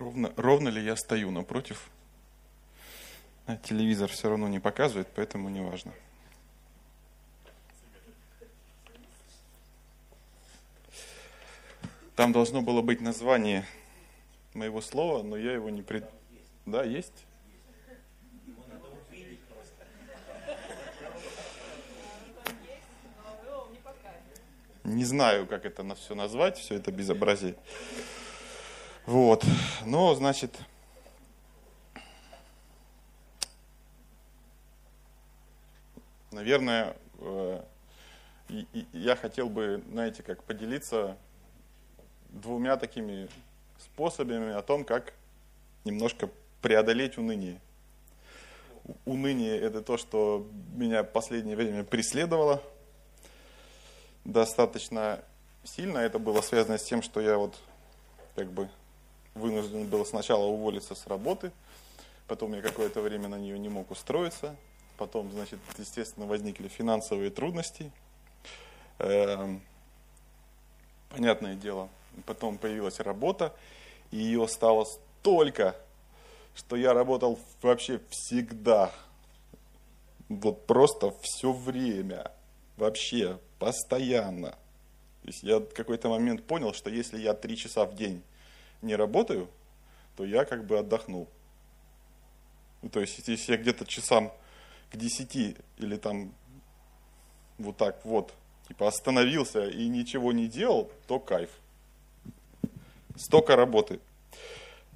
Ровно, ровно ли я стою напротив? А телевизор все равно не показывает, поэтому не важно. Там должно было быть название моего слова, но я его не пред... Да, есть? Не знаю, как это на все назвать, все это безобразие. Вот. Но, значит, наверное, э, я хотел бы, знаете, как поделиться двумя такими способами о том, как немножко преодолеть уныние. Уныние – это то, что меня в последнее время преследовало достаточно сильно. Это было связано с тем, что я вот как бы вынужден был сначала уволиться с работы, потом я какое-то время на нее не мог устроиться, потом, значит, естественно, возникли финансовые трудности. Эм, понятное дело, потом появилась работа, и ее стало столько, что я работал вообще всегда, вот просто все время, вообще, постоянно. То есть я в какой-то момент понял, что если я три часа в день не работаю, то я как бы отдохнул. Ну, то есть если я где-то часам к десяти или там вот так вот, типа остановился и ничего не делал, то кайф. Столько работы.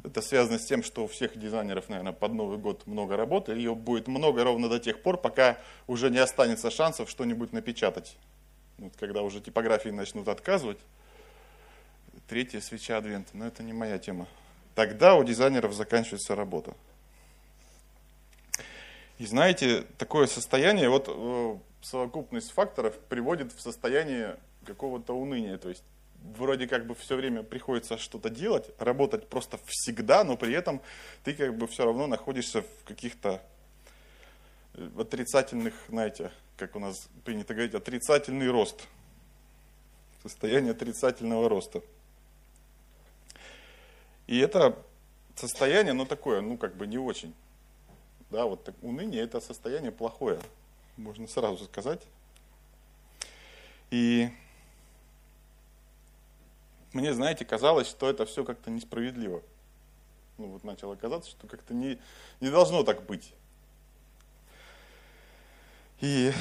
Это связано с тем, что у всех дизайнеров, наверное, под Новый год много работы. Ее будет много ровно до тех пор, пока уже не останется шансов что-нибудь напечатать. Вот когда уже типографии начнут отказывать, третья свеча Адвента, но это не моя тема. Тогда у дизайнеров заканчивается работа. И знаете, такое состояние, вот э, совокупность факторов приводит в состояние какого-то уныния. То есть вроде как бы все время приходится что-то делать, работать просто всегда, но при этом ты как бы все равно находишься в каких-то э, отрицательных, знаете, как у нас принято говорить, отрицательный рост. Состояние отрицательного роста. И это состояние, ну такое, ну как бы не очень. Да, вот так, уныние это состояние плохое, можно сразу сказать. И мне, знаете, казалось, что это все как-то несправедливо. Ну вот начало казаться, что как-то не, не должно так быть. И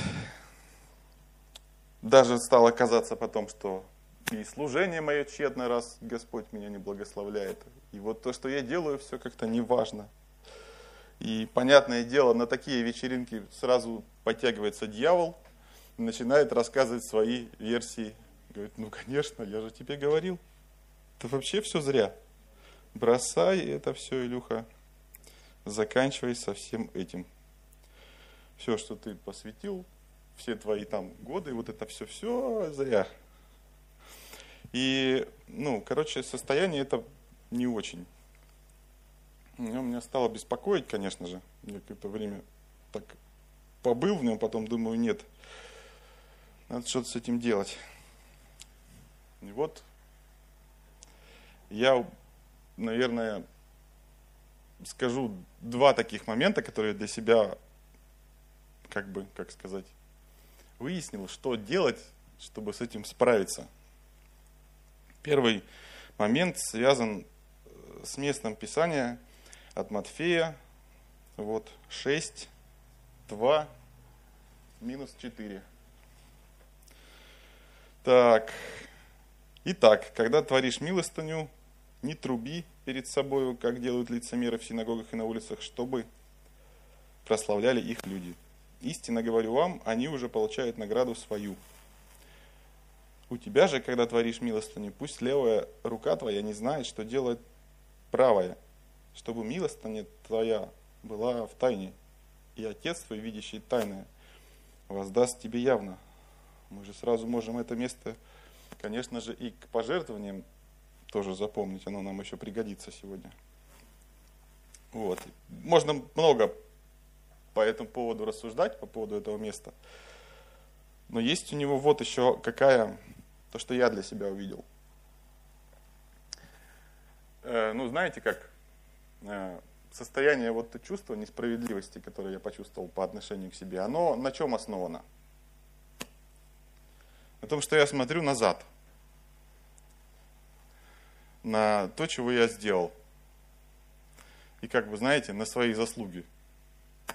даже стало казаться потом, что и служение мое тщетно, раз Господь меня не благословляет. И вот то, что я делаю, все как-то неважно. И понятное дело, на такие вечеринки сразу подтягивается дьявол, начинает рассказывать свои версии. Говорит, ну конечно, я же тебе говорил. Это вообще все зря. Бросай это все, Илюха. Заканчивай со всем этим все, что ты посвятил, все твои там годы, вот это все, все зря. И, ну, короче, состояние это не очень. Оно меня стало беспокоить, конечно же. Я какое-то время так побыл в нем, потом думаю, нет, надо что-то с этим делать. И вот я, наверное, скажу два таких момента, которые для себя как бы, как сказать, выяснил, что делать, чтобы с этим справиться. Первый момент связан э, с местом Писания от Матфея, вот 6, 2, минус 4. Так, итак, когда творишь милостыню, не труби перед собой, как делают лицемеры в синагогах и на улицах, чтобы прославляли их люди. Истинно говорю вам, они уже получают награду свою. У тебя же, когда творишь милостыню, пусть левая рука твоя не знает, что делает правая, чтобы милостыня твоя была в тайне, и Отец твой, видящий тайное, воздаст тебе явно. Мы же сразу можем это место, конечно же, и к пожертвованиям тоже запомнить, оно нам еще пригодится сегодня. Вот. Можно много по этому поводу рассуждать, по поводу этого места. Но есть у него вот еще какая, то, что я для себя увидел. Э, ну, знаете, как э, состояние вот чувства несправедливости, которое я почувствовал по отношению к себе, оно на чем основано? На том, что я смотрю назад, на то, чего я сделал. И как бы, знаете, на свои заслуги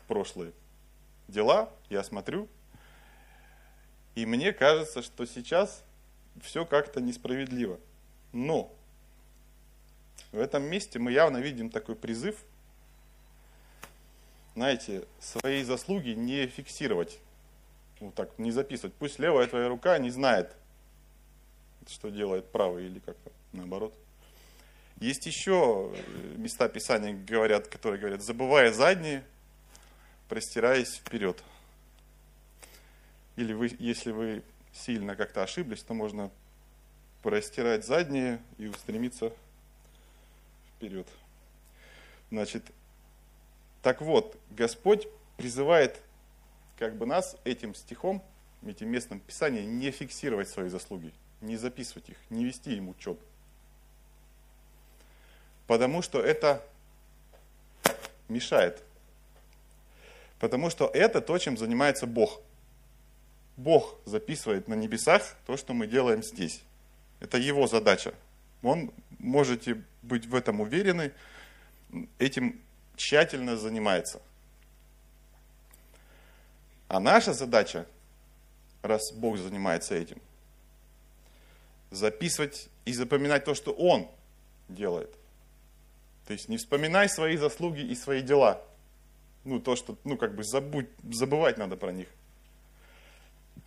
прошлые дела я смотрю, и мне кажется, что сейчас все как-то несправедливо. Но в этом месте мы явно видим такой призыв, знаете, свои заслуги не фиксировать, вот так, не записывать. Пусть левая твоя рука не знает, что делает правая или как-то наоборот. Есть еще э, места Писания, говорят, которые говорят, забывая задние, простираясь вперед. Или вы, если вы сильно как-то ошиблись, то можно простирать задние и устремиться вперед. Значит, так вот, Господь призывает как бы нас этим стихом, этим местным писанием не фиксировать свои заслуги, не записывать их, не вести им учет. Потому что это мешает. Потому что это то, чем занимается Бог. Бог записывает на небесах то, что мы делаем здесь. Это его задача. Он, можете быть в этом уверены, этим тщательно занимается. А наша задача, раз Бог занимается этим, записывать и запоминать то, что Он делает. То есть не вспоминай свои заслуги и свои дела. Ну, то, что, ну, как бы забудь, забывать надо про них.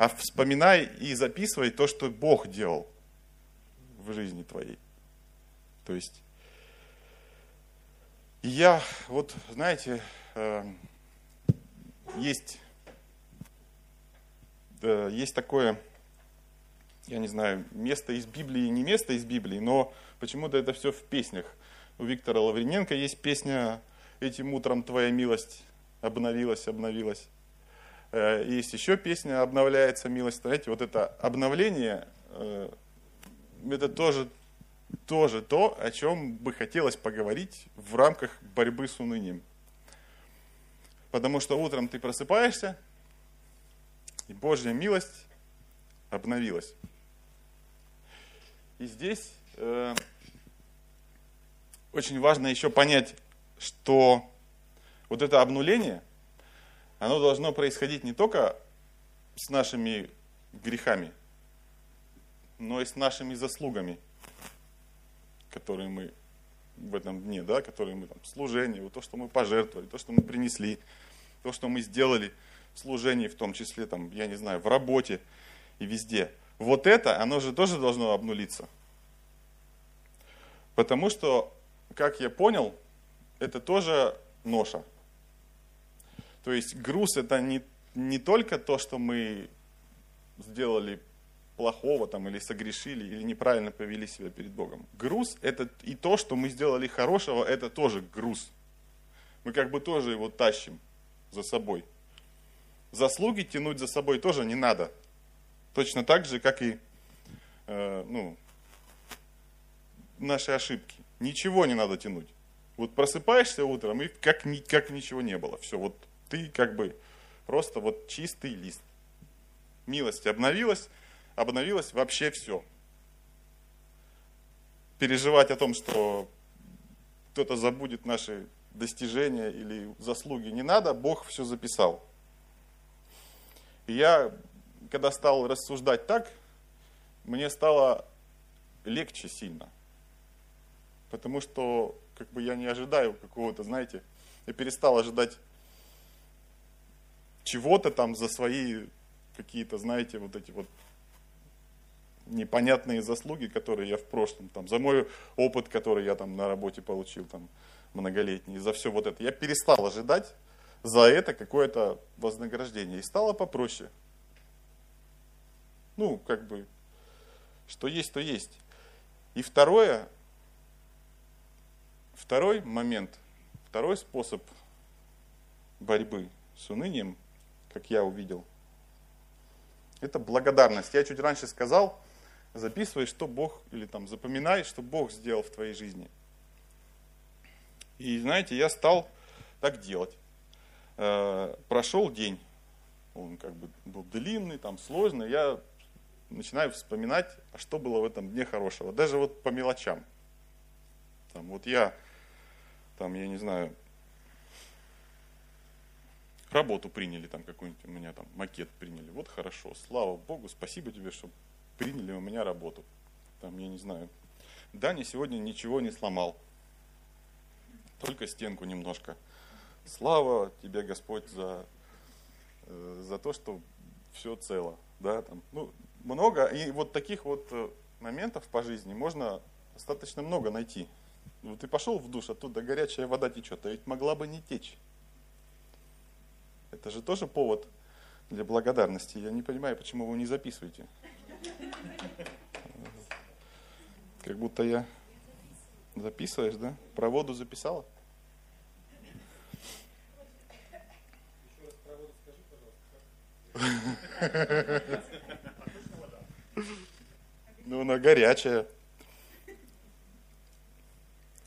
А вспоминай и записывай то, что Бог делал в жизни твоей. То есть, я, вот, знаете, э, есть, э, есть такое, я не знаю, место из Библии, не место из Библии, но почему-то это все в песнях у Виктора Лавриненко есть песня «Этим утром твоя милость обновилась, обновилась». Э, есть еще песня «Обновляется милость». Знаете, вот это обновление, э, это тоже, тоже то, о чем бы хотелось поговорить в рамках борьбы с унынием. Потому что утром ты просыпаешься, и Божья милость обновилась. И здесь э, очень важно еще понять, что вот это обнуление, оно должно происходить не только с нашими грехами, но и с нашими заслугами, которые мы в этом дне, да, которые мы там, служение, вот то, что мы пожертвовали, то, что мы принесли, то, что мы сделали в служении, в том числе, там, я не знаю, в работе и везде. Вот это, оно же тоже должно обнулиться. Потому что как я понял, это тоже ноша. То есть груз это не, не только то, что мы сделали плохого там, или согрешили, или неправильно повели себя перед Богом. Груз это и то, что мы сделали хорошего, это тоже груз. Мы как бы тоже его тащим за собой. Заслуги тянуть за собой тоже не надо. Точно так же, как и э, ну, наши ошибки. Ничего не надо тянуть. Вот просыпаешься утром, и как, как ничего не было. Все, вот ты как бы просто вот чистый лист. Милость обновилась, обновилась вообще все. Переживать о том, что кто-то забудет наши достижения или заслуги не надо, Бог все записал. И я, когда стал рассуждать так, мне стало легче сильно – потому что как бы я не ожидаю какого-то, знаете, я перестал ожидать чего-то там за свои какие-то, знаете, вот эти вот непонятные заслуги, которые я в прошлом, там, за мой опыт, который я там на работе получил, там, многолетний, за все вот это. Я перестал ожидать за это какое-то вознаграждение. И стало попроще. Ну, как бы, что есть, то есть. И второе, Второй момент, второй способ борьбы с унынием, как я увидел, это благодарность. Я чуть раньше сказал, записывай, что Бог, или там запоминай, что Бог сделал в твоей жизни. И знаете, я стал так делать. Э, прошел день, он как бы был длинный, там сложный, я начинаю вспоминать, а что было в этом дне хорошего, даже вот по мелочам. Там, вот я, там, я не знаю, работу приняли, там какую-нибудь у меня там макет приняли, вот хорошо, слава Богу, спасибо тебе, что приняли у меня работу. Там, я не знаю, Даня сегодня ничего не сломал, только стенку немножко. Слава тебе, Господь, за, э, за то, что все цело. Да, там, ну, много, и вот таких вот э, моментов по жизни можно достаточно много найти. Вот ты пошел в душ, оттуда горячая вода течет, а ведь могла бы не течь. Это же тоже повод для благодарности. Я не понимаю, почему вы не записываете. Как будто я записываешь, да? Про воду записала? Ну, она горячая.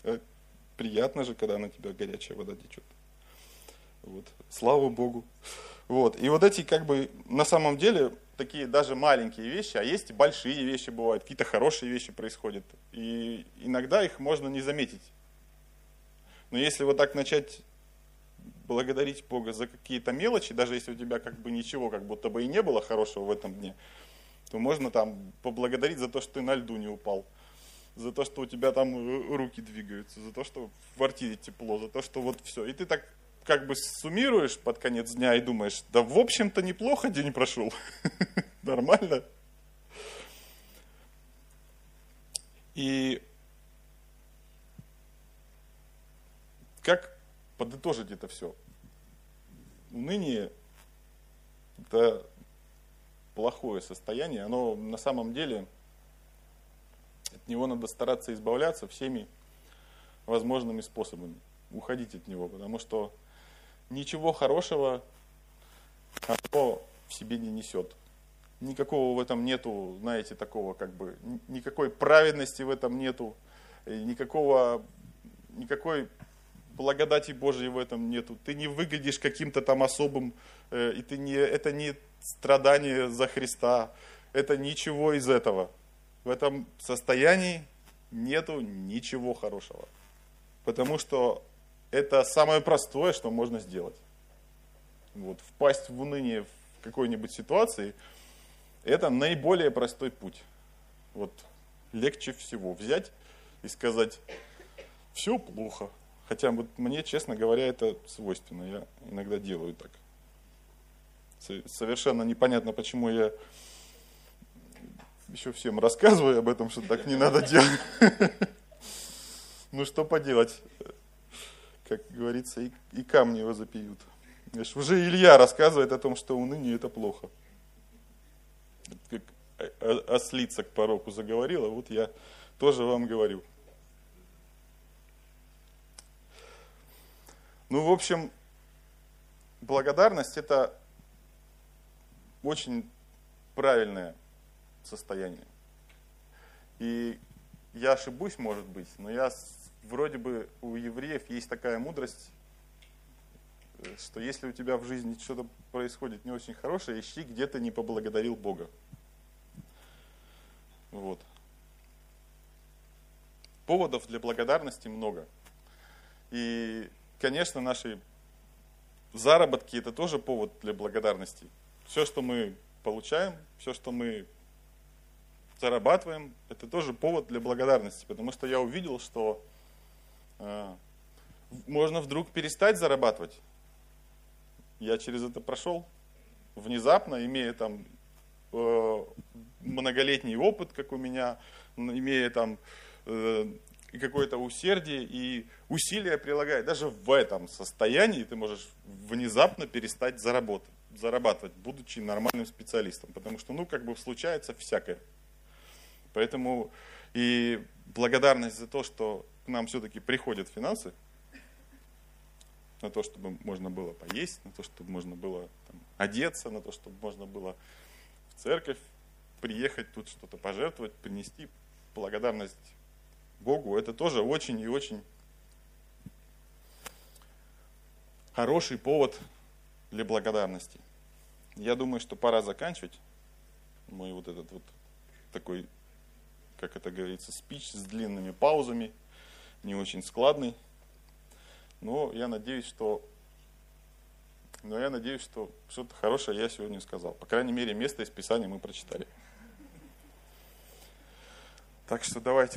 Э, приятно же, когда на тебя горячая вода течет. Вот. Слава Богу. Вот. И вот эти как бы на самом деле такие даже маленькие вещи, а есть и большие вещи бывают, какие-то хорошие вещи происходят. И иногда их можно не заметить. Но если вот так начать благодарить Бога за какие-то мелочи, даже если у тебя как бы ничего, как будто бы и не было хорошего в этом дне, то можно там поблагодарить за то, что ты на льду не упал, за то, что у тебя там руки двигаются, за то, что в квартире тепло, за то, что вот все. И ты так как бы суммируешь под конец дня и думаешь, да в общем-то неплохо день прошел, нормально. И как подытожить это все? Уныние – это плохое состояние, оно на самом деле, от него надо стараться избавляться всеми возможными способами, уходить от него, потому что ничего хорошего оно в себе не несет. Никакого в этом нету, знаете, такого как бы, никакой праведности в этом нету, никакого, никакой благодати Божьей в этом нету. Ты не выглядишь каким-то там особым, э, и ты не, это не страдание за Христа, это ничего из этого. В этом состоянии нету ничего хорошего. Потому что это самое простое, что можно сделать. Вот, впасть в уныние в какой-нибудь ситуации, это наиболее простой путь. Вот легче всего взять и сказать, все плохо. Хотя вот мне, честно говоря, это свойственно. Я иногда делаю так. Совершенно непонятно, почему я еще всем рассказываю об этом, что так не надо делать. Ну что поделать как говорится, и, и камни его запьют. Знаешь, уже Илья рассказывает о том, что уныние это плохо. Как ослица к пороку заговорила, вот я тоже вам говорю. Ну, в общем, благодарность это очень правильное состояние. И я ошибусь, может быть, но я вроде бы у евреев есть такая мудрость, э, что если у тебя в жизни что-то происходит не очень хорошее, ищи, где ты не поблагодарил Бога. Вот. Поводов для благодарности много. И, конечно, наши заработки это тоже повод для благодарности. Все, что мы получаем, все, что мы зарабатываем, это тоже повод для благодарности. Потому что я увидел, что можно вдруг перестать зарабатывать. Я через это прошел внезапно, имея там э, многолетний опыт, как у меня, имея там э, какое-то усердие и усилия прилагая. Даже в этом состоянии ты можешь внезапно перестать заработать, зарабатывать, будучи нормальным специалистом. Потому что, ну, как бы случается всякое. Поэтому и благодарность за то, что к нам все-таки приходят финансы, на то, чтобы можно было поесть, на то, чтобы можно было там, одеться, на то, чтобы можно было в церковь приехать, тут что-то пожертвовать, принести благодарность Богу, это тоже очень и очень хороший повод для благодарности. Я думаю, что пора заканчивать мой вот этот вот такой, как это говорится, спич с длинными паузами, не очень складный. Но я надеюсь, что но я надеюсь, что что-то хорошее я сегодня сказал. По крайней мере, место из Писания мы прочитали. Так что давайте